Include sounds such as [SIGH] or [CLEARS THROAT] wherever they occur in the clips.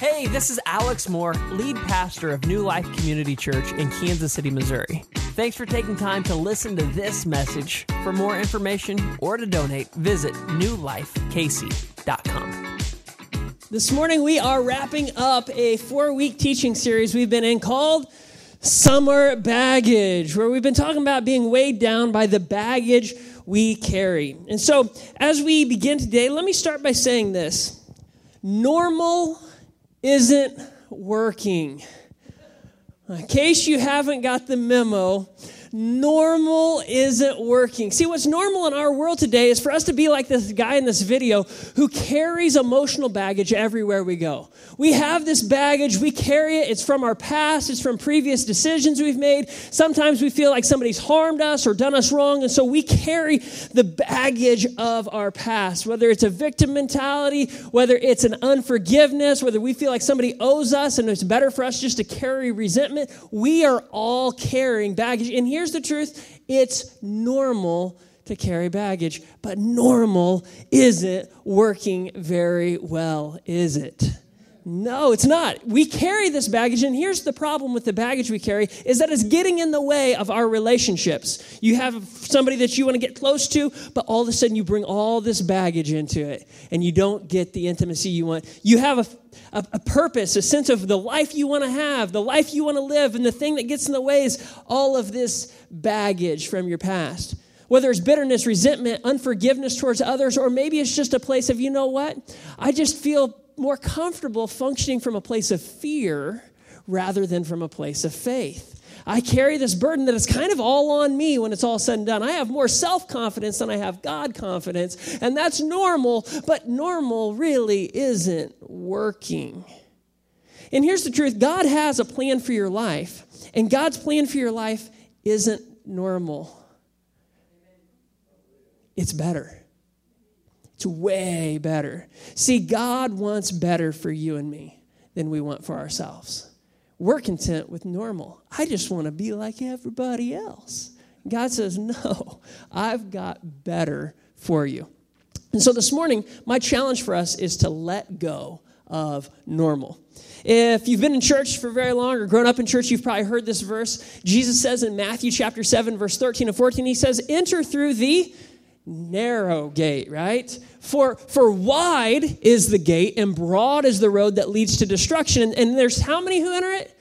Hey, this is Alex Moore, lead pastor of New Life Community Church in Kansas City, Missouri. Thanks for taking time to listen to this message. For more information or to donate, visit newlifekc.com. This morning, we are wrapping up a four week teaching series we've been in called Summer Baggage, where we've been talking about being weighed down by the baggage we carry. And so, as we begin today, let me start by saying this normal isn't working. In case you haven't got the memo, normal isn't working. See, what's normal in our world today is for us to be like this guy in this video who carries emotional baggage everywhere we go. We have this baggage, we carry it. It's from our past, it's from previous decisions we've made. Sometimes we feel like somebody's harmed us or done us wrong, and so we carry the baggage of our past, whether it's a victim mentality, whether it's an unforgiveness, whether we feel like somebody owes us and it's better for us just to carry resentment. We are all carrying baggage. And here here's the truth it's normal to carry baggage, but normal isn't working very well, is it? No, it's not. We carry this baggage, and here's the problem with the baggage we carry is that it's getting in the way of our relationships. You have somebody that you want to get close to, but all of a sudden you bring all this baggage into it, and you don't get the intimacy you want. You have a, a, a purpose, a sense of the life you want to have, the life you want to live, and the thing that gets in the way is all of this baggage from your past whether it's bitterness, resentment, unforgiveness towards others, or maybe it's just a place of, you know what? I just feel more comfortable functioning from a place of fear rather than from a place of faith. I carry this burden that is kind of all on me when it's all said and done. I have more self confidence than I have God confidence, and that's normal, but normal really isn't working. And here's the truth God has a plan for your life, and God's plan for your life isn't normal, it's better. It's way better. See, God wants better for you and me than we want for ourselves. We're content with normal. I just want to be like everybody else. God says, [LAUGHS] No, I've got better for you. And so this morning, my challenge for us is to let go of normal. If you've been in church for very long or grown up in church, you've probably heard this verse. Jesus says in Matthew chapter 7, verse 13 and 14, he says, Enter through the narrow gate, right? For, for wide is the gate and broad is the road that leads to destruction. And, and there's how many who enter it?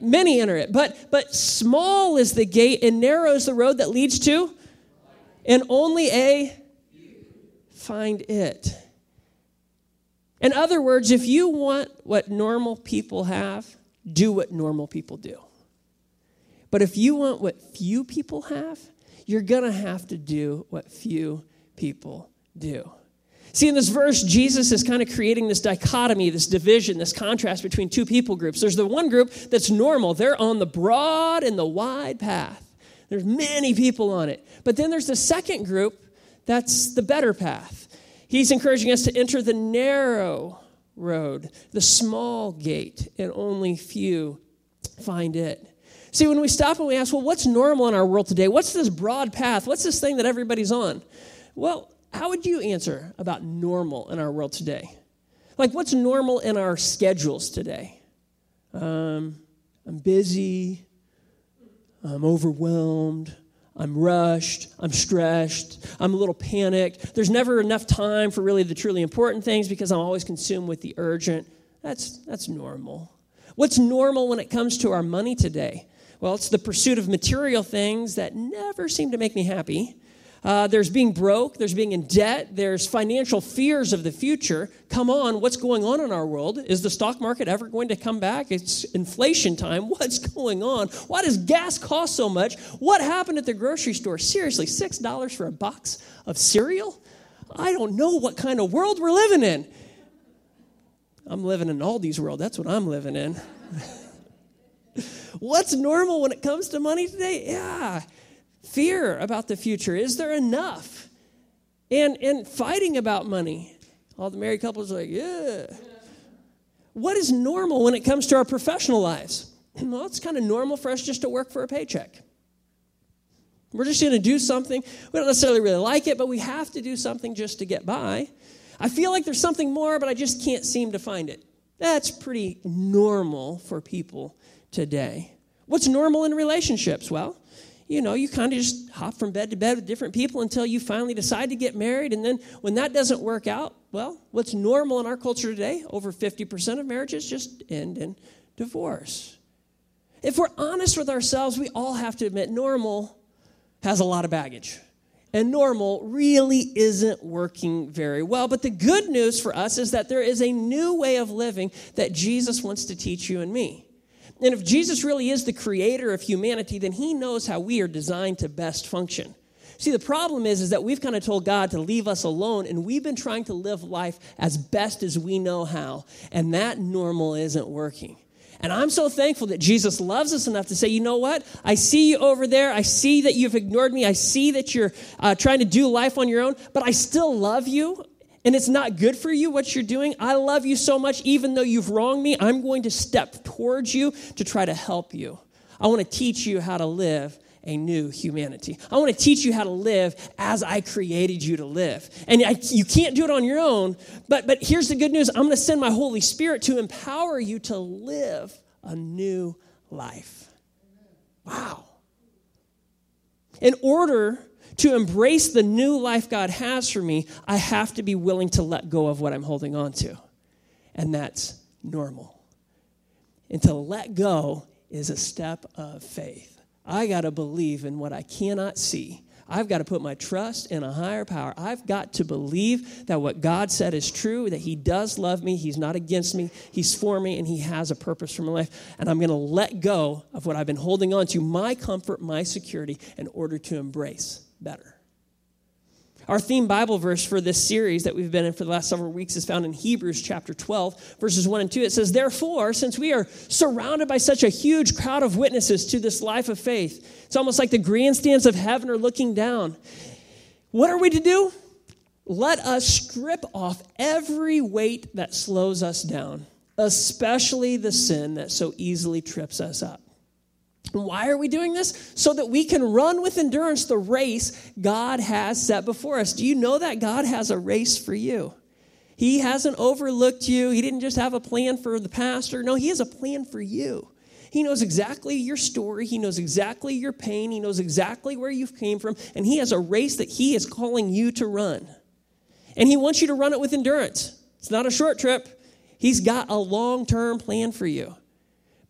Many enter it. But, but small is the gate and narrow is the road that leads to, and only a find it. In other words, if you want what normal people have, do what normal people do. But if you want what few people have, you're going to have to do what few people do. See, in this verse, Jesus is kind of creating this dichotomy, this division, this contrast between two people groups. There's the one group that's normal, they're on the broad and the wide path. There's many people on it. But then there's the second group that's the better path. He's encouraging us to enter the narrow road, the small gate, and only few find it. See, when we stop and we ask, well, what's normal in our world today? What's this broad path? What's this thing that everybody's on? Well, how would you answer about normal in our world today? Like, what's normal in our schedules today? Um, I'm busy. I'm overwhelmed. I'm rushed. I'm stressed. I'm a little panicked. There's never enough time for really the truly important things because I'm always consumed with the urgent. That's, that's normal. What's normal when it comes to our money today? Well, it's the pursuit of material things that never seem to make me happy. Uh, there's being broke, there's being in debt, there's financial fears of the future. Come on, what's going on in our world? Is the stock market ever going to come back? It's inflation time. [LAUGHS] What's going on? Why does gas cost so much? What happened at the grocery store? Seriously, $6 for a box of cereal? I don't know what kind of world we're living in. I'm living in Aldi's world. That's what I'm living in. [LAUGHS] [LAUGHS] What's normal when it comes to money today? Yeah, fear about the future. Is there enough? And, and fighting about money. All the married couples are like, yeah. What is normal when it comes to our professional lives? [CLEARS THROAT] Well, it's kind of normal for us just to work for a paycheck. We're just going to do something. We don't necessarily really like it, but we have to do something just to get by. I feel like there's something more, but I just can't seem to find it. That's pretty normal for people today. What's normal in relationships? Well, you know, you kind of just hop from bed to bed with different people until you finally decide to get married. And then when that doesn't work out, well, what's normal in our culture today? Over 50% of marriages just end in divorce. If we're honest with ourselves, we all have to admit normal has a lot of baggage. And normal really isn't working very well. But the good news for us is that there is a new way of living that Jesus wants to teach you and me. And if Jesus really is the creator of humanity, then he knows how we are designed to best function. See, the problem is, is that we've kind of told God to leave us alone, and we've been trying to live life as best as we know how, and that normal isn't working. And I'm so thankful that Jesus loves us enough to say, you know what? I see you over there. I see that you've ignored me. I see that you're uh, trying to do life on your own, but I still love you and it's not good for you what you're doing, I love you so much, even though you've wronged me, I'm going to step towards you to try to help you. I want to teach you how to live a new humanity. I want to teach you how to live as I created you to live. And I, you can't do it on your own, but, but here's the good news I'm going to send my Holy Spirit to empower you to live a new life. Wow. In order to embrace the new life God has for me, I have to be willing to let go of what I'm holding on to. And that's normal. And to let go is a step of faith. I got to believe in what I cannot see. I've got to put my trust in a higher power. I've got to believe that what God said is true, that He does love me, He's not against me, He's for me, and He has a purpose for my life. And I'm going to let go of what I've been holding on to, my comfort, my security, in order to embrace better. Our theme Bible verse for this series that we've been in for the last several weeks is found in Hebrews chapter 12, verses 1 and 2. It says, Therefore, since we are surrounded by such a huge crowd of witnesses to this life of faith, it's almost like the grandstands of heaven are looking down. What are we to do? Let us strip off every weight that slows us down, especially the sin that so easily trips us up. Why are we doing this? So that we can run with endurance the race God has set before us. Do you know that God has a race for you? He hasn't overlooked you. He didn't just have a plan for the pastor. No, He has a plan for you. He knows exactly your story. He knows exactly your pain. He knows exactly where you've came from. And He has a race that He is calling you to run. And He wants you to run it with endurance. It's not a short trip, He's got a long term plan for you.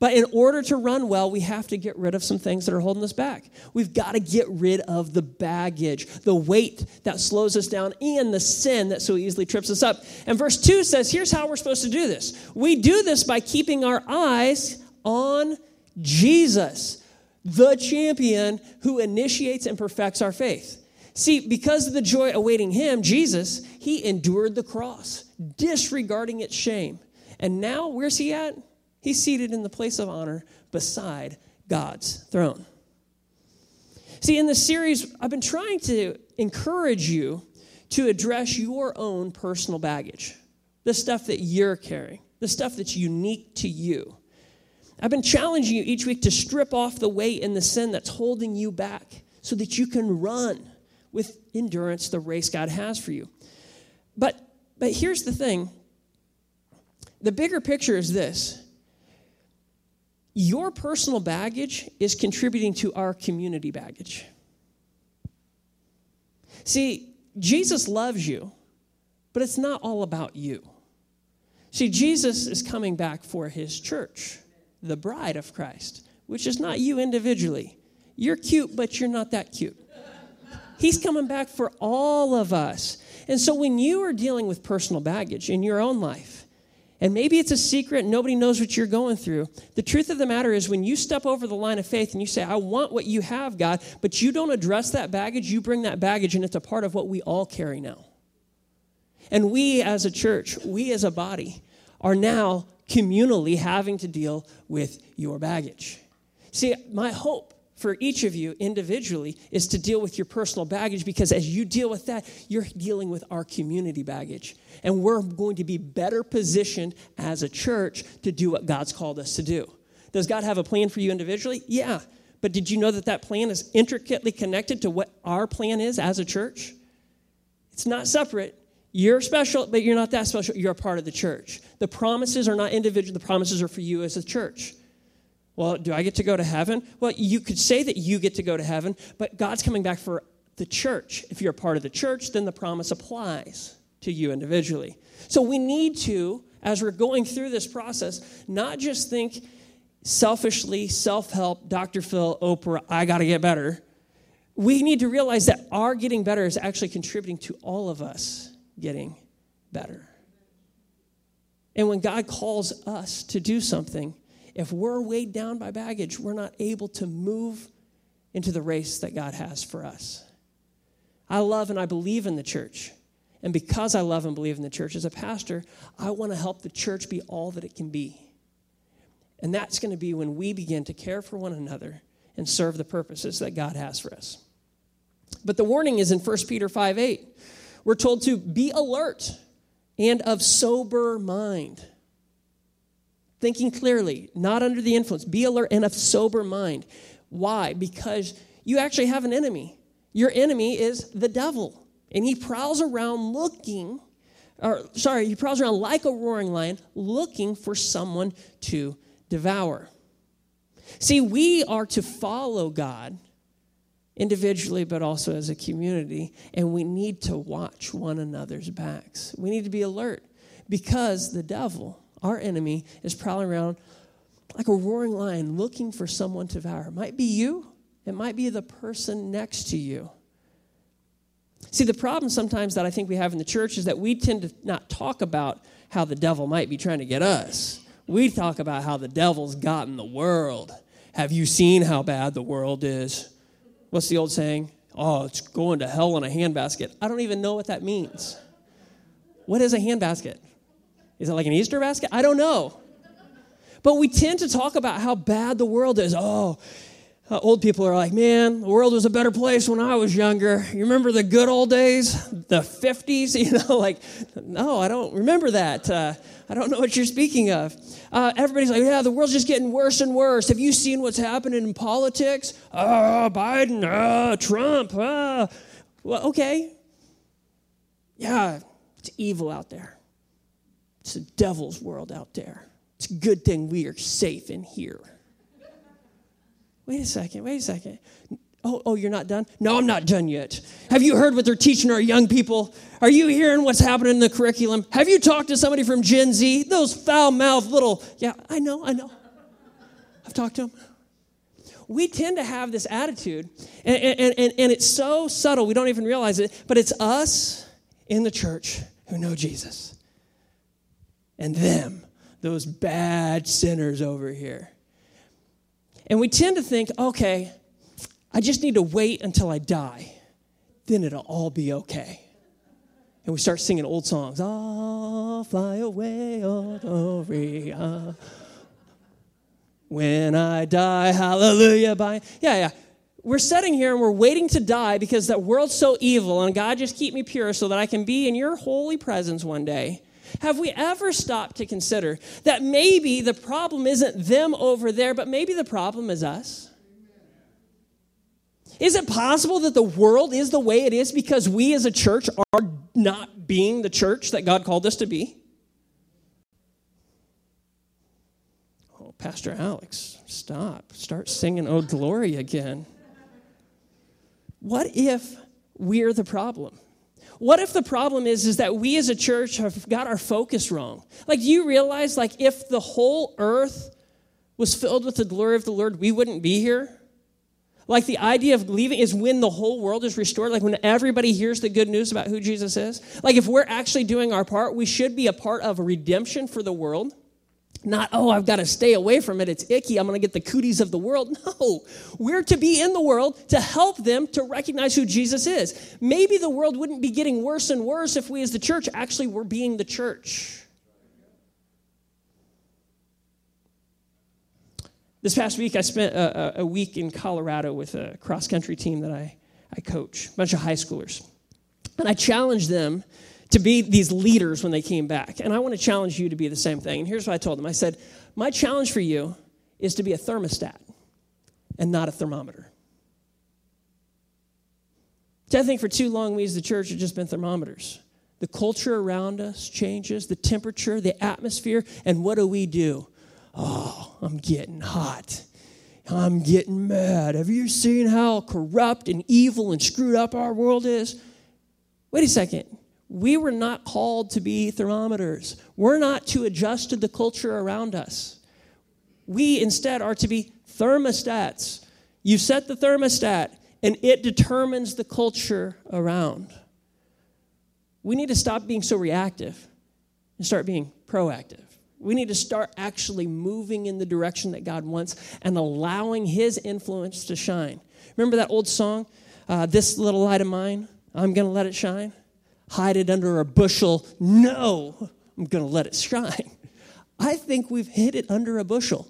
But in order to run well, we have to get rid of some things that are holding us back. We've got to get rid of the baggage, the weight that slows us down, and the sin that so easily trips us up. And verse 2 says, here's how we're supposed to do this we do this by keeping our eyes on Jesus, the champion who initiates and perfects our faith. See, because of the joy awaiting him, Jesus, he endured the cross, disregarding its shame. And now, where's he at? He's seated in the place of honor beside God's throne. See, in this series, I've been trying to encourage you to address your own personal baggage, the stuff that you're carrying, the stuff that's unique to you. I've been challenging you each week to strip off the weight and the sin that's holding you back so that you can run with endurance the race God has for you. But but here's the thing. The bigger picture is this your personal baggage is contributing to our community baggage. See, Jesus loves you, but it's not all about you. See, Jesus is coming back for his church, the bride of Christ, which is not you individually. You're cute, but you're not that cute. He's coming back for all of us. And so when you are dealing with personal baggage in your own life, and maybe it's a secret, nobody knows what you're going through. The truth of the matter is, when you step over the line of faith and you say, I want what you have, God, but you don't address that baggage, you bring that baggage, and it's a part of what we all carry now. And we as a church, we as a body, are now communally having to deal with your baggage. See, my hope for each of you individually is to deal with your personal baggage because as you deal with that, you're dealing with our community baggage. And we're going to be better positioned as a church to do what God's called us to do. Does God have a plan for you individually? Yeah. But did you know that that plan is intricately connected to what our plan is as a church? It's not separate. You're special, but you're not that special. You're a part of the church. The promises are not individual, the promises are for you as a church. Well, do I get to go to heaven? Well, you could say that you get to go to heaven, but God's coming back for the church. If you're a part of the church, then the promise applies to you individually. So we need to, as we're going through this process, not just think selfishly, self help, Dr. Phil, Oprah, I got to get better. We need to realize that our getting better is actually contributing to all of us getting better. And when God calls us to do something, if we're weighed down by baggage, we're not able to move into the race that God has for us. I love and I believe in the church. And because I love and believe in the church as a pastor, I want to help the church be all that it can be. And that's going to be when we begin to care for one another and serve the purposes that God has for us. But the warning is in 1 Peter 5 8. We're told to be alert and of sober mind. Thinking clearly, not under the influence. Be alert and of sober mind. Why? Because you actually have an enemy. Your enemy is the devil. And he prowls around looking, or sorry, he prowls around like a roaring lion looking for someone to devour. See, we are to follow God individually, but also as a community, and we need to watch one another's backs. We need to be alert because the devil, our enemy, is prowling around like a roaring lion looking for someone to devour. It might be you, it might be the person next to you. See, the problem sometimes that I think we have in the church is that we tend to not talk about how the devil might be trying to get us. We talk about how the devil's gotten the world. Have you seen how bad the world is? What's the old saying? Oh, it's going to hell in a handbasket. I don't even know what that means. What is a handbasket? Is it like an Easter basket? I don't know. But we tend to talk about how bad the world is. Oh, uh, old people are like, man, the world was a better place when I was younger. You remember the good old days, the 50s? [LAUGHS] You know, like, no, I don't remember that. Uh, I don't know what you're speaking of. Uh, everybody's like, yeah, the world's just getting worse and worse. Have you seen what's happening in politics? Oh, Biden, oh, Trump. Oh. Well, okay. Yeah, it's evil out there. It's the devil's world out there. It's a good thing we are safe in here. Wait a second, wait a second. Oh, oh, you're not done? No, I'm not done yet. Have you heard what they're teaching our young people? Are you hearing what's happening in the curriculum? Have you talked to somebody from Gen Z? Those foul mouthed little, yeah, I know, I know. I've talked to them. We tend to have this attitude, and, and, and, and it's so subtle, we don't even realize it, but it's us in the church who know Jesus, and them, those bad sinners over here. And we tend to think, okay, I just need to wait until I die, then it'll all be okay. And we start singing old songs. I'll fly away, oh glory. when I die, hallelujah. By yeah, yeah. We're sitting here and we're waiting to die because that world's so evil, and God just keep me pure so that I can be in your holy presence one day. Have we ever stopped to consider that maybe the problem isn't them over there, but maybe the problem is us? Is it possible that the world is the way it is because we as a church are not being the church that God called us to be? Oh, Pastor Alex, stop. Start singing Ode Glory again. What if we're the problem? What if the problem is is that we as a church have got our focus wrong? Like do you realize like if the whole earth was filled with the glory of the Lord, we wouldn't be here? Like the idea of leaving is when the whole world is restored, like when everybody hears the good news about who Jesus is. Like if we're actually doing our part, we should be a part of redemption for the world. Not, oh, I've got to stay away from it. It's icky. I'm going to get the cooties of the world. [LAUGHS] No, we're to be in the world to help them to recognize who Jesus is. Maybe the world wouldn't be getting worse and worse if we as the church actually were being the church. This past week, I spent a, a week in Colorado with a cross country team that I, I coach, a bunch of high schoolers. And I challenged them to be these leaders when they came back. And I want to challenge you to be the same thing. And here's what I told them I said, My challenge for you is to be a thermostat and not a thermometer. So I think for too long, we as the church have just been thermometers. The culture around us changes, the temperature, the atmosphere, and what do we do? Oh, I'm getting hot. I'm getting mad. Have you seen how corrupt and evil and screwed up our world is? Wait a second. We were not called to be thermometers. We're not to adjust to the culture around us. We instead are to be thermostats. You set the thermostat, and it determines the culture around. We need to stop being so reactive and start being proactive. We need to start actually moving in the direction that God wants and allowing His influence to shine. Remember that old song, uh, This Little Light of Mine? I'm going to let it shine? Hide it under a bushel? No, I'm going to let it shine. I think we've hid it under a bushel.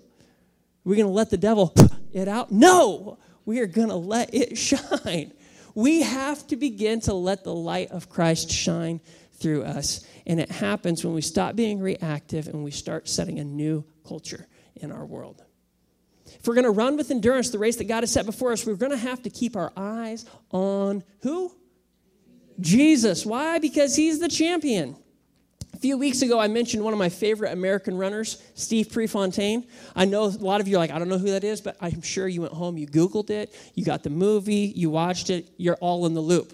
We're going to let the devil [LAUGHS] it out? No, we are going to let it [LAUGHS] shine. We have to begin to let the light of Christ shine through us. And it happens when we stop being reactive and we start setting a new culture in our world. If we're going to run with endurance the race that God has set before us, we're going to have to keep our eyes on who? Jesus. Why? Because he's the champion. A few weeks ago, I mentioned one of my favorite American runners, Steve Prefontaine. I know a lot of you are like, I don't know who that is, but I'm sure you went home, you Googled it, you got the movie, you watched it, you're all in the loop.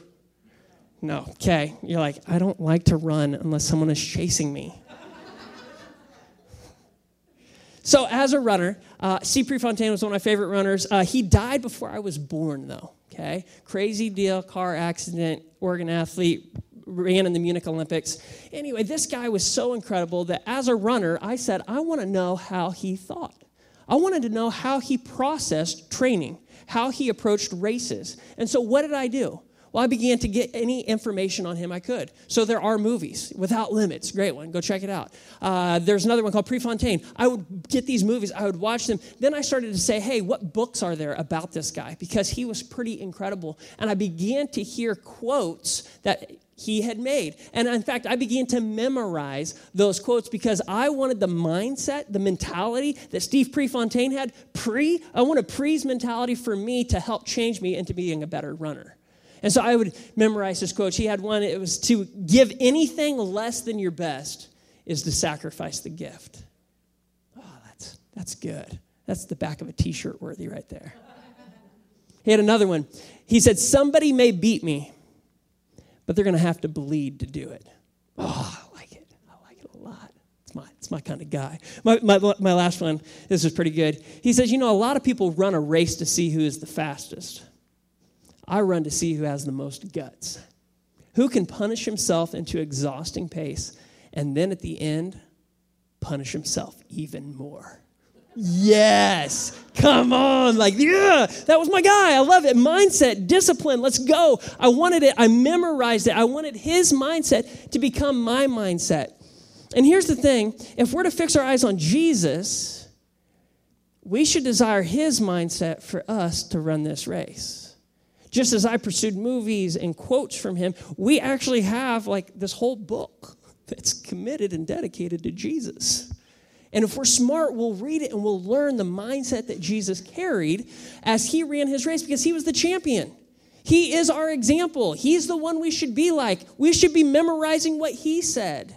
No, okay. You're like, I don't like to run unless someone is chasing me. so, as a runner, uh, Steve Prefontaine was one of my favorite runners. Uh, he died before I was born, though. Okay, crazy deal, car accident, Oregon athlete, ran in the Munich Olympics. Anyway, this guy was so incredible that as a runner, I said, I want to know how he thought. I wanted to know how he processed training, how he approached races. And so, what did I do? Well, I began to get any information on him I could. So there are movies, Without Limits, great one. Go check it out. Uh, there's another one called Prefontaine. I would get these movies, I would watch them. Then I started to say, hey, what books are there about this guy? Because he was pretty incredible. And I began to hear quotes that he had made. And in fact, I began to memorize those quotes because I wanted the mindset, the mentality that Steve Prefontaine had pre. I want wanted pre's mentality for me to help change me into being a better runner. And so I would memorize his quotes. He had one, it was to give anything less than your best is to sacrifice the gift. Oh, that's, that's good. That's the back of a t shirt worthy right there. He had another one. He said, Somebody may beat me, but they're going to have to bleed to do it. Oh, I like it. I like it a lot. It's my, it's my kind of guy. My, my, my last one, this is pretty good. He says, You know, a lot of people run a race to see who is the fastest. I run to see who has the most guts. Who can punish himself into exhausting pace and then at the end, punish himself even more. Yes. Come on. Like, yeah, that was my guy. I love it. Mindset, discipline. Let's go. I wanted it. I memorized it. I wanted his mindset to become my mindset. And here's the thing if we're to fix our eyes on Jesus, we should desire his mindset for us to run this race. Just as I pursued movies and quotes from him, we actually have like this whole book [LAUGHS] that's committed and dedicated to Jesus. And if we're smart, we'll read it and we'll learn the mindset that Jesus carried as he ran his race because he was the champion. He is our example. He's the one we should be like. We should be memorizing what he said.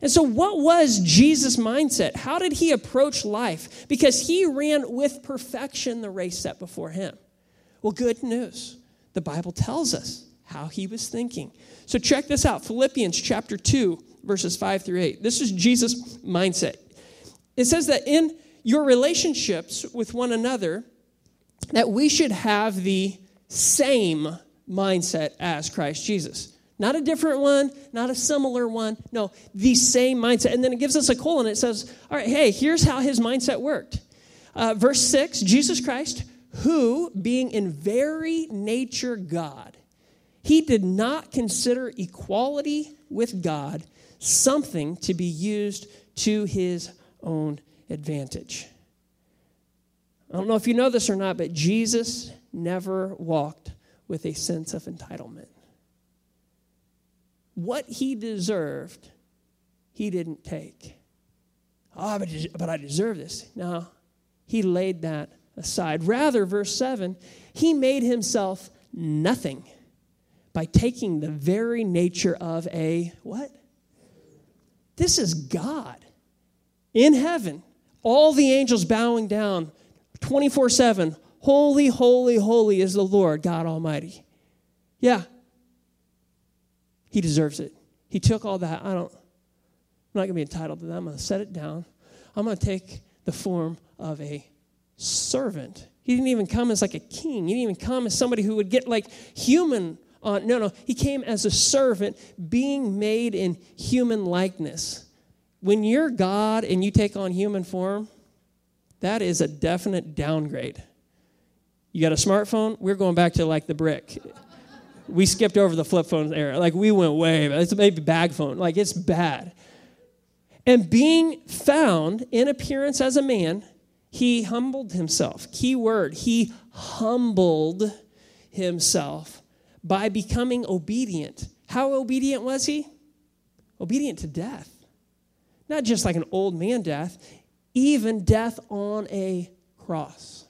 And so, what was Jesus' mindset? How did he approach life? Because he ran with perfection the race set before him. Well, good news. The Bible tells us how he was thinking. So, check this out Philippians chapter 2, verses 5 through 8. This is Jesus' mindset. It says that in your relationships with one another, that we should have the same mindset as Christ Jesus. Not a different one, not a similar one. No, the same mindset. And then it gives us a colon. It says, all right, hey, here's how his mindset worked. Uh, verse 6 Jesus Christ, who, being in very nature God, he did not consider equality with God something to be used to his own advantage. I don't know if you know this or not, but Jesus never walked with a sense of entitlement. What he deserved, he didn't take. Oh, but, I deserve this. No, he laid that aside. Rather, verse 7, he made himself nothing by taking the very nature of a what? This is God in heaven. All the angels bowing down 24 7. Holy, holy, holy is the Lord God Almighty. Yeah. He deserves it. He took all that. I don't, I'm not going to be entitled to that. I'm going to set it down. I'm going to take the form of a servant. He didn't even come as like a king. He didn't even come as somebody who would get like human on. No, no. He came as a servant, being made in human likeness. When you're God and you take on human form, that is a definite downgrade. You got a smartphone? We're going back to like the brick. We skipped over the flip phone era. Like we went way, it's maybe bag phone. Like it's bad. And being found in appearance as a man, he humbled himself. Key word, he humbled himself by becoming obedient. How obedient was he? Obedient to death. Not just like an old man death, even death on a cross.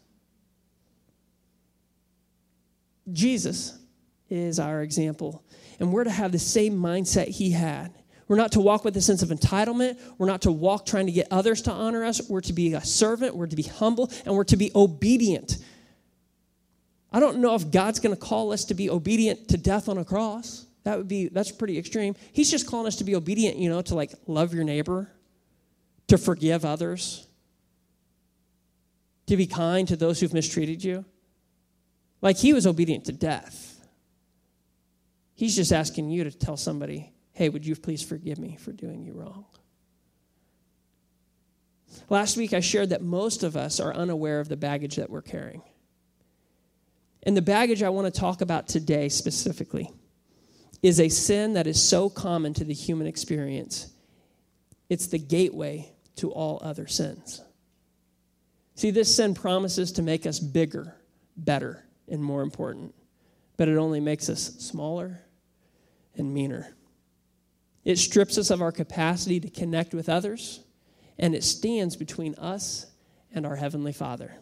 Jesus is our example, and we're to have the same mindset he had. We're not to walk with a sense of entitlement. We're not to walk trying to get others to honor us. We're to be a servant. We're to be humble, and we're to be obedient. I don't know if God's going to call us to be obedient to death on a cross. That would be that's pretty extreme. He's just calling us to be obedient, you know, to like love your neighbor, to forgive others, to be kind to those who've mistreated you. Like he was obedient to death. He's just asking you to tell somebody, hey, would you please forgive me for doing you wrong? Last week, I shared that most of us are unaware of the baggage that we're carrying. And the baggage I want to talk about today specifically is a sin that is so common to the human experience. It's the gateway to all other sins. See, this sin promises to make us bigger, better, and more important, but it only makes us smaller and meaner. It strips us of our capacity to connect with others, and it stands between us and our Heavenly Father.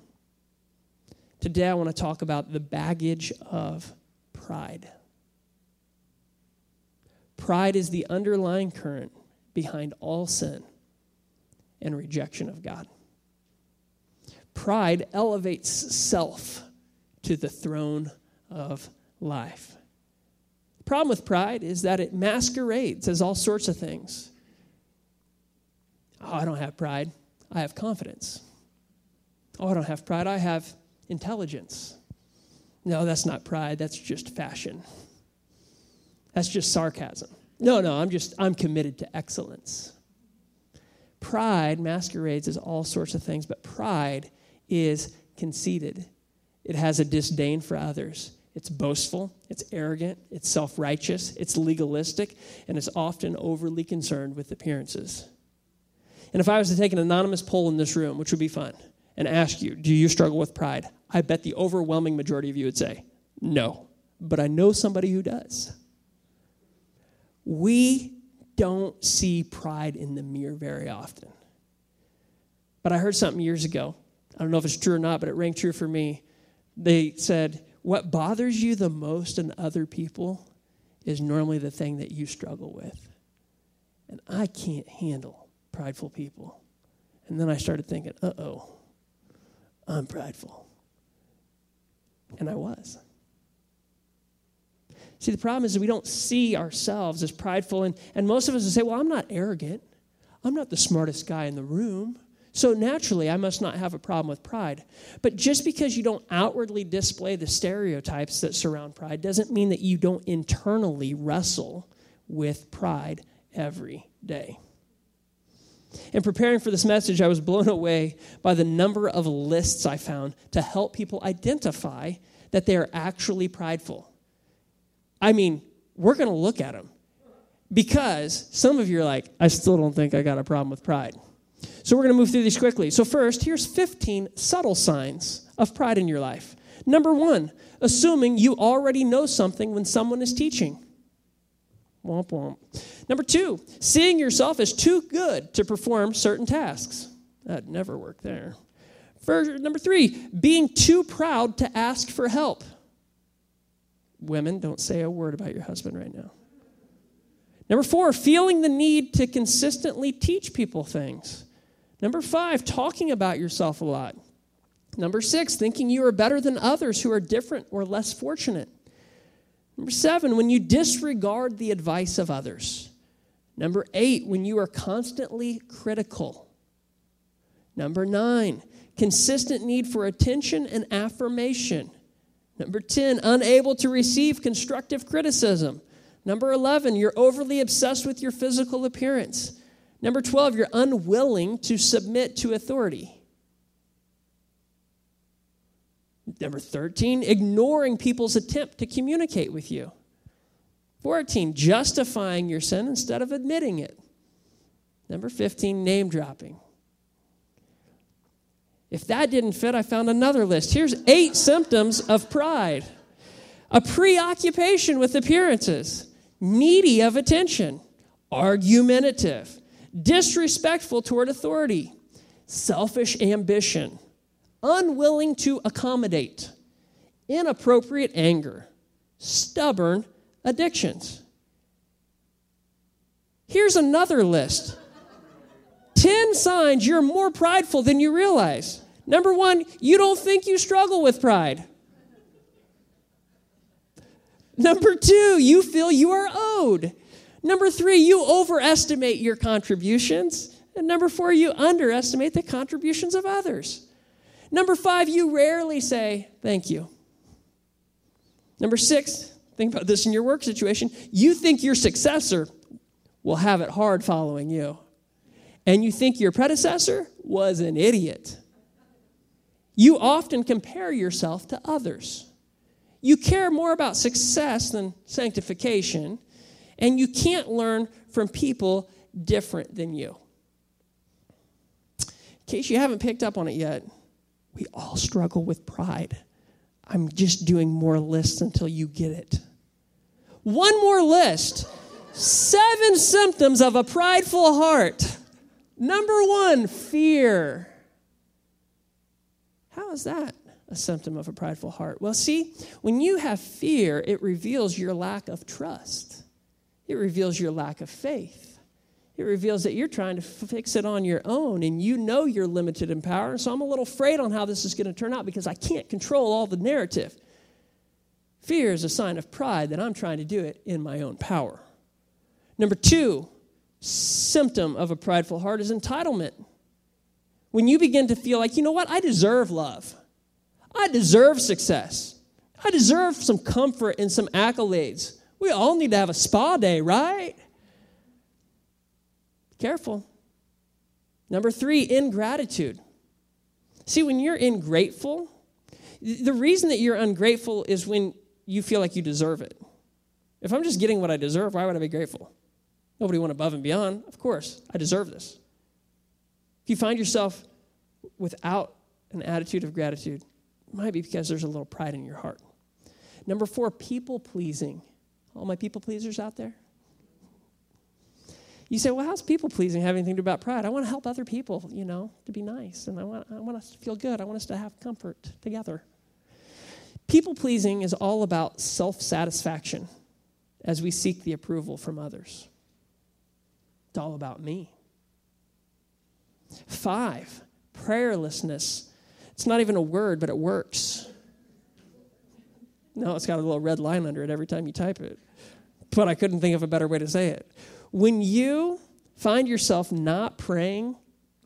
Today, I want to talk about the baggage of pride. Pride is the underlying current behind all sin and rejection of God. Pride elevates self to the throne of life problem with pride is that it masquerades as all sorts of things. Oh, I don't have pride. I have confidence. Oh, I don't have pride. I have intelligence. No, that's not pride. That's just fashion. That's just sarcasm. No, no, I'm just, I'm committed to excellence. Pride masquerades as all sorts of things, but pride is conceited. It has a disdain for others. It's boastful, it's arrogant, it's self righteous, it's legalistic, and it's often overly concerned with appearances. And if I was to take an anonymous poll in this room, which would be fun, and ask you, do you struggle with pride? I bet the overwhelming majority of you would say, no. But I know somebody who does. We don't see pride in the mirror very often. But I heard something years ago. I don't know if it's true or not, but it rang true for me. They said, what bothers you the most in other people is normally the thing that you struggle with. And I can't handle prideful people. And then I started thinking, uh oh, I'm prideful. And I was. See, the problem is we don't see ourselves as prideful. And, and most of us will say, well, I'm not arrogant. I'm not the smartest guy in the room. So naturally, I must not have a problem with pride. But just because you don't outwardly display the stereotypes that surround pride doesn't mean that you don't internally wrestle with pride every day. In preparing for this message, I was blown away by the number of lists I found to help people identify that they are actually prideful. I mean, we're going to look at them because some of you are like, I still don't think I got a problem with pride. So we're going to move through these quickly. So, first, here's 15 subtle signs of pride in your life. Number one, assuming you already know something when someone is teaching. Womp womp. Number two, seeing yourself as too good to perform certain tasks. That never worked there. number three, being too proud to ask for help. Women, don't say a word about your husband right now. Number four, feeling the need to consistently teach people things. Number five, talking about yourself a lot. Number six, thinking you are better than others who are different or less fortunate. Number seven, when you disregard the advice of others. Number eight, when you are constantly critical. Number nine, consistent need for attention and affirmation. Number 10, unable to receive constructive criticism. Number 11, you're overly obsessed with your physical appearance. Number 12, you're unwilling to submit to authority. Number 13, ignoring people's attempt to communicate with you. 14, justifying your sin instead of admitting it. Number 15, name dropping. If that didn't fit, I found another list. Here's eight symptoms of pride a preoccupation with appearances, needy of attention, argumentative, disrespectful toward authority, selfish ambition, unwilling to accommodate, inappropriate anger, stubborn addictions. Here's another list 10 signs you're more prideful than you realize. Number one, you don't think you struggle with pride. Number two, you feel you are owed. Number three, you overestimate your contributions. And number four, you underestimate the contributions of others. Number five, you rarely say thank you. Number six, think about this in your work situation. You think your successor will have it hard following you. And you think your predecessor was an idiot. You often compare yourself to others. You care more about success than sanctification, and you can't learn from people different than you. In case you haven't picked up on it yet, we all struggle with pride. I'm just doing more lists until you get it. One more list seven symptoms of a prideful heart. Number one, fear. How is that a symptom of a prideful heart? Well, see, when you have fear, it reveals your lack of trust, it reveals your lack of faith. It reveals that you're trying to fix it on your own and you know you're limited in power. So I'm a little afraid on how this is going to turn out because I can't control all the narrative. Fear is a sign of pride that I'm trying to do it in my own power. Number two, symptom of a prideful heart is entitlement. When you begin to feel like, you know what, I deserve love, I deserve success, I deserve some comfort and some accolades. We all need to have a spa day, right? Careful. Number three, ingratitude. See, when you're ingrateful, the reason that you're ungrateful is when you feel like you deserve it. If I'm just getting what I deserve, why would I be grateful? Nobody went above and beyond. Of course, I deserve this. If you find yourself without an attitude of gratitude, it might be because there's a little pride in your heart. Number four, people pleasing. All my people pleasers out there? You say, well, how's people pleasing have anything to do about pride? I want to help other people, you know, to be nice, and I want, I want us to feel good. I want us to have comfort together. People pleasing is all about self satisfaction as we seek the approval from others. It's all about me. Five, prayerlessness. It's not even a word, but it works. No, it's got a little red line under it every time you type it. But I couldn't think of a better way to say it. When you find yourself not praying,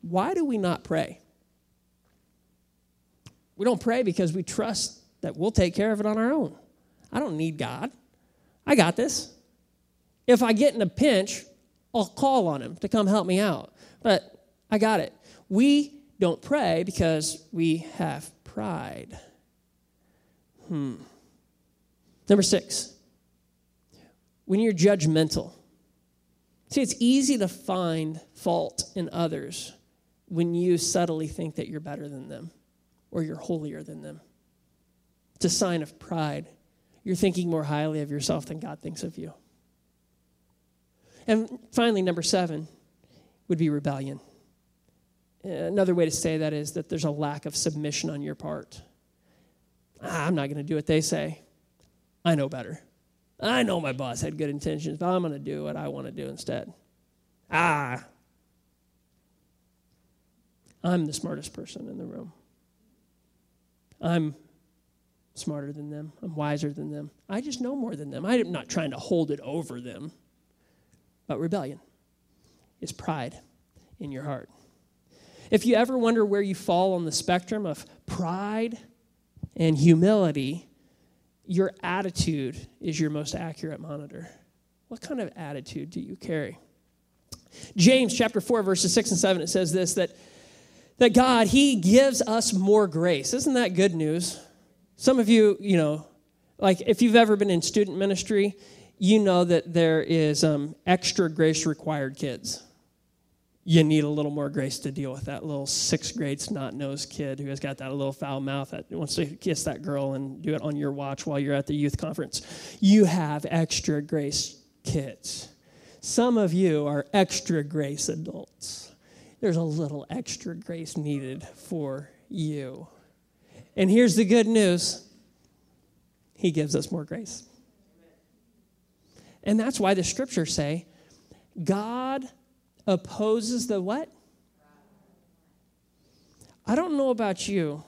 why do we not pray? We don't pray because we trust that we'll take care of it on our own. I don't need God. I got this. If I get in a pinch, I'll call on him to come help me out. But I got it. We don't pray because we have pride. Hmm. Number six, when you're judgmental. See, it's easy to find fault in others when you subtly think that you're better than them or you're holier than them. It's a sign of pride. You're thinking more highly of yourself than God thinks of you. And finally, number seven would be rebellion. Another way to say that is that there's a lack of submission on your part. Ah, I'm not going to do what they say. I know better. I know my boss had good intentions, but I'm going to do what I want to do instead. Ah, I'm the smartest person in the room. I'm smarter than them. I'm wiser than them. I just know more than them. I'm not trying to hold it over them. But rebellion is pride in your heart. If you ever wonder where you fall on the spectrum of pride and humility, your attitude is your most accurate monitor. What kind of attitude do you carry? James chapter 4 verses 6 and 7 it says this that that God he gives us more grace. Isn't that good news? Some of you, you know, like if you've ever been in student ministry, you know that there is um, extra grace required kids. You need a little more grace to deal with that little sixth grade snot nosed kid who has got that little foul mouth that wants to kiss that girl and do it on your watch while you're at the youth conference. You have extra grace kids. Some of you are extra grace adults. There's a little extra grace needed for you. And here's the good news He gives us more grace. And that's why the scriptures say God opposes the what? I don't know about you,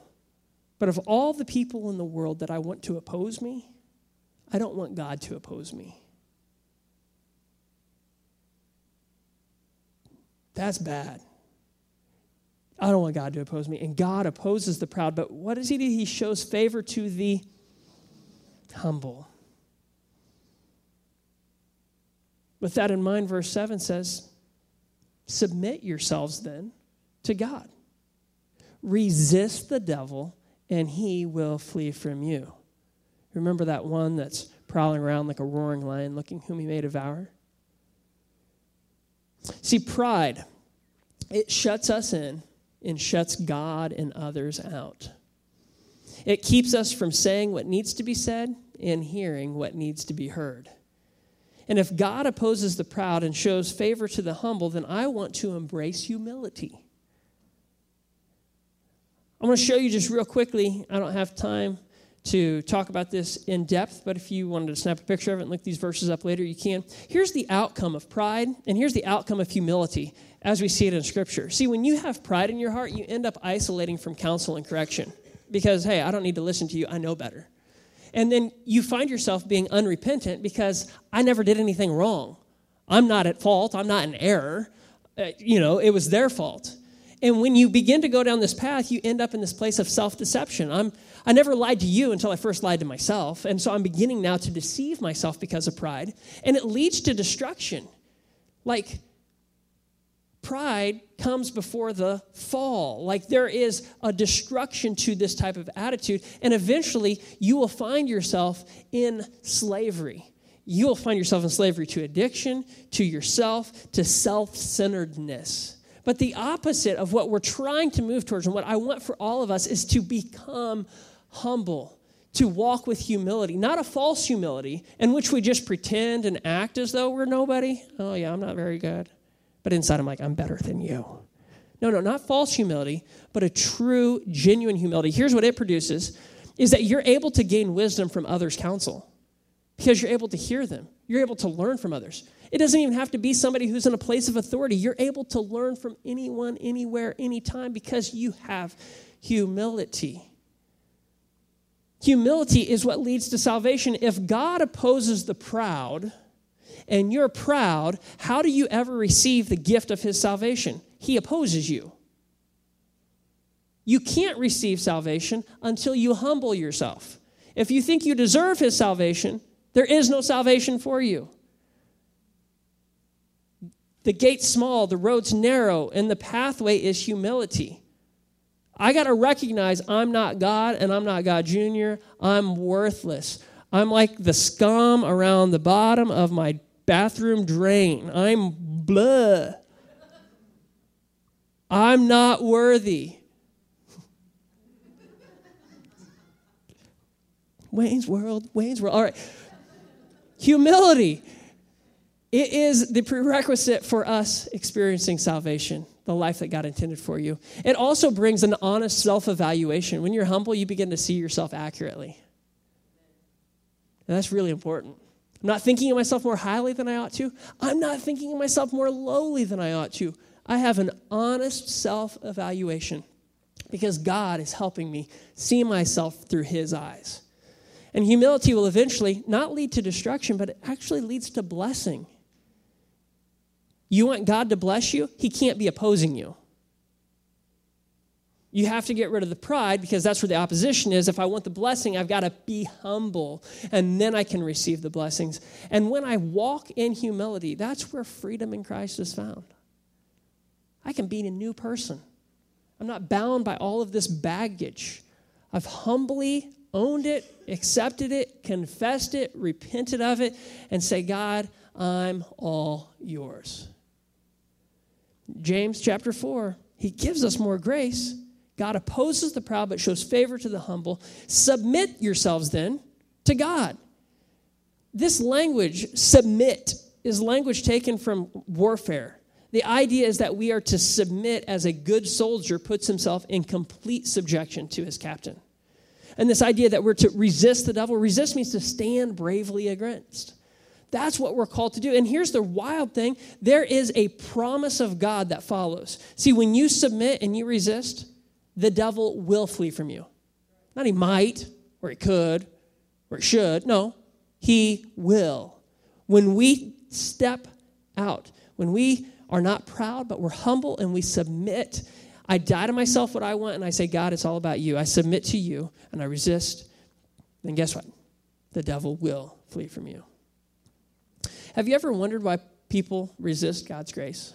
but of all the people in the world that I want to oppose me, I don't want God to oppose me. That's bad. I don't want God to oppose me. And God opposes the proud. But what does he do? He shows favor to the humble. With that in mind, verse 7 says, Submit yourselves then to God. Resist the devil, and he will flee from you. Remember that one that's prowling around like a roaring lion, looking whom he may devour? See, pride, it shuts us in and shuts God and others out. It keeps us from saying what needs to be said and hearing what needs to be heard. And if God opposes the proud and shows favor to the humble, then I want to embrace humility. I'm going to show you just real quickly. I don't have time to talk about this in depth, but if you wanted to snap a picture of it and look these verses up later, you can. Here's the outcome of pride, and here's the outcome of humility as we see it in Scripture. See, when you have pride in your heart, you end up isolating from counsel and correction because, hey, I don't need to listen to you, I know better. And then you find yourself being unrepentant because I never did anything wrong. I'm not at fault, I'm not in error. Uh, you know, it was their fault. And when you begin to go down this path, you end up in this place of self deception. I'm, I never lied to you until I first lied to myself. And so I'm beginning now to deceive myself because of pride. And it leads to destruction. Like, pride comes before the fall. Like there is a destruction to this type of attitude, and eventually you will find yourself in slavery. You will find yourself in slavery to addiction, to yourself, to self centeredness. But the opposite of what we're trying to move towards, and what I want for all of us, is to become humble, to walk with humility, not a false humility in which we just pretend and act as though we're nobody. Oh, yeah, I'm not very good. But inside, I'm like, I'm better than you. No, no, not false humility, but a true, genuine humility. Here's what it produces is that you're able to gain wisdom from others' counsel because you're able to hear them. You're able to learn from others. It doesn't even have to be somebody who's in a place of authority. You're able to learn from anyone, anywhere, anytime because you have humility. Humility is what leads to salvation. If God opposes the proud, and you're proud, how do you ever receive the gift of his salvation? He opposes you. You can't receive salvation until you humble yourself. If you think you deserve his salvation, there is no salvation for you. The gate's small, the road's narrow, and the pathway is humility. I got to recognize I'm not God and I'm not God Jr. I'm worthless. I'm like the scum around the bottom of my bathroom drain. I'm blah. I'm not worthy. [LAUGHS] Wayne's World, Wayne's World. All right. Humility. It is the prerequisite for us experiencing salvation, the life that God intended for you. It also brings an honest self evaluation. When you're humble, you begin to see yourself accurately. And that's really important. I'm not thinking of myself more highly than I ought to. I'm not thinking of myself more lowly than I ought to. I have an honest self evaluation because God is helping me see myself through His eyes. And humility will eventually not lead to destruction, but it actually leads to blessing. You want God to bless you? He can't be opposing you. You have to get rid of the pride because that's where the opposition is. If I want the blessing, I've got to be humble and then I can receive the blessings. And when I walk in humility, that's where freedom in Christ is found. I can be a new person. I'm not bound by all of this baggage. I've humbly owned it, accepted it, confessed it, repented of it, and say, God, I'm all yours. James chapter 4, he gives us more grace. God opposes the proud but shows favor to the humble. Submit yourselves then to God. This language, submit, is language taken from warfare. The idea is that we are to submit as a good soldier puts himself in complete subjection to his captain. And this idea that we're to resist the devil, resist means to stand bravely against. That's what we're called to do. And here's the wild thing there is a promise of God that follows. See, when you submit and you resist, the devil will flee from you. Not he might, or he could, or he should. No, he will. When we step out, when we are not proud, but we're humble and we submit, I die to myself what I want and I say, God, it's all about you. I submit to you and I resist, then guess what? The devil will flee from you. Have you ever wondered why people resist God's grace?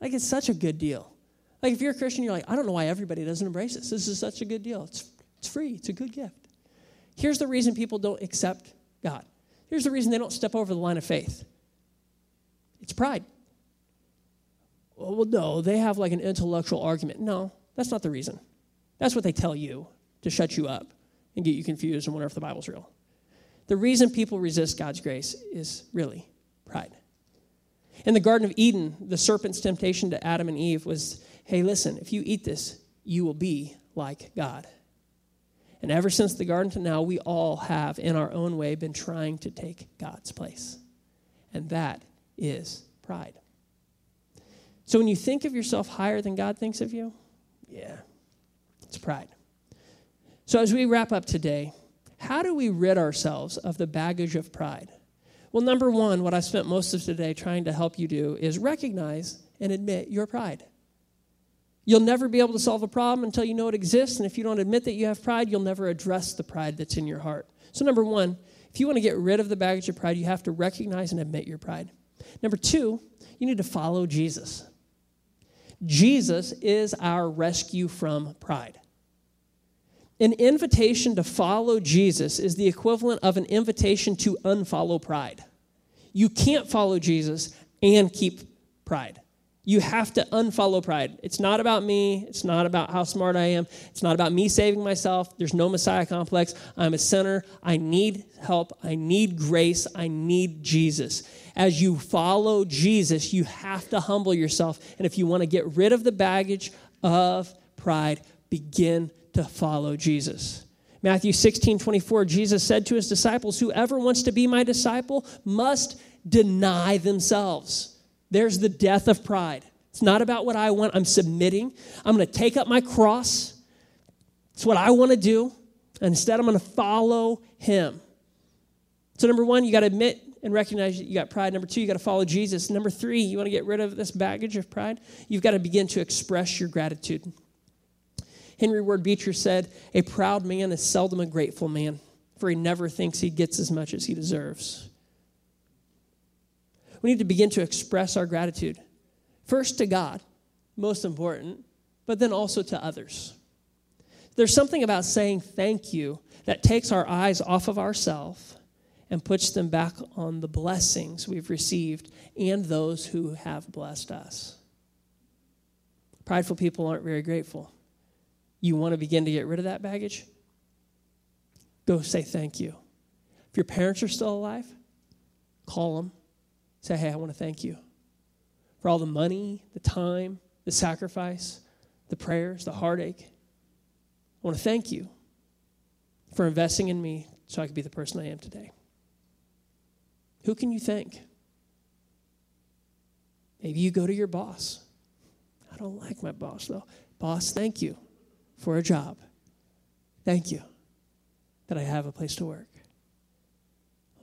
Like, it's such a good deal. Like, if you're a Christian, you're like, I don't know why everybody doesn't embrace this. This is such a good deal. It's, it's free, it's a good gift. Here's the reason people don't accept God. Here's the reason they don't step over the line of faith it's pride. Well, no, they have like an intellectual argument. No, that's not the reason. That's what they tell you to shut you up and get you confused and wonder if the Bible's real. The reason people resist God's grace is really. In the Garden of Eden, the serpent's temptation to Adam and Eve was hey, listen, if you eat this, you will be like God. And ever since the garden to now, we all have, in our own way, been trying to take God's place. And that is pride. So when you think of yourself higher than God thinks of you, yeah, it's pride. So as we wrap up today, how do we rid ourselves of the baggage of pride? Well, number one, what I spent most of today trying to help you do is recognize and admit your pride. You'll never be able to solve a problem until you know it exists, and if you don't admit that you have pride, you'll never address the pride that's in your heart. So, number one, if you want to get rid of the baggage of pride, you have to recognize and admit your pride. Number two, you need to follow Jesus. Jesus is our rescue from pride. An invitation to follow Jesus is the equivalent of an invitation to unfollow pride. You can't follow Jesus and keep pride. You have to unfollow pride. It's not about me. It's not about how smart I am. It's not about me saving myself. There's no Messiah complex. I'm a sinner. I need help. I need grace. I need Jesus. As you follow Jesus, you have to humble yourself. And if you want to get rid of the baggage of pride, begin to follow Jesus. Matthew 16, 24, Jesus said to his disciples, Whoever wants to be my disciple must deny themselves. There's the death of pride. It's not about what I want. I'm submitting. I'm going to take up my cross. It's what I want to do. And instead, I'm going to follow him. So, number one, you got to admit and recognize that you got pride. Number two, you got to follow Jesus. Number three, you want to get rid of this baggage of pride? You've got to begin to express your gratitude. Henry Ward Beecher said, A proud man is seldom a grateful man, for he never thinks he gets as much as he deserves. We need to begin to express our gratitude. First to God, most important, but then also to others. There's something about saying thank you that takes our eyes off of ourselves and puts them back on the blessings we've received and those who have blessed us. Prideful people aren't very grateful you want to begin to get rid of that baggage, go say thank you. If your parents are still alive, call them. Say, hey, I want to thank you for all the money, the time, the sacrifice, the prayers, the heartache. I want to thank you for investing in me so I could be the person I am today. Who can you thank? Maybe you go to your boss. I don't like my boss, though. Boss, thank you for a job. Thank you that I have a place to work.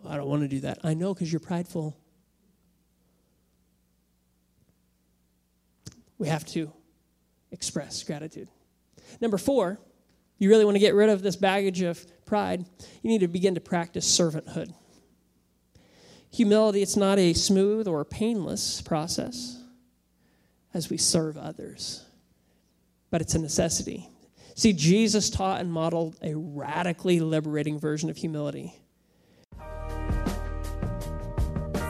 I don't want to do that. I know because you're prideful. We have to express gratitude. Number four, you really want to get rid of this baggage of pride, you need to begin to practice servanthood. Humility, it's not a smooth or painless process as we serve others, but it's a necessity. See, Jesus taught and modeled a radically liberating version of humility.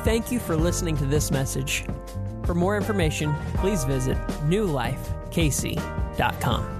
Thank you for listening to this message. For more information, please visit newlifekc.com.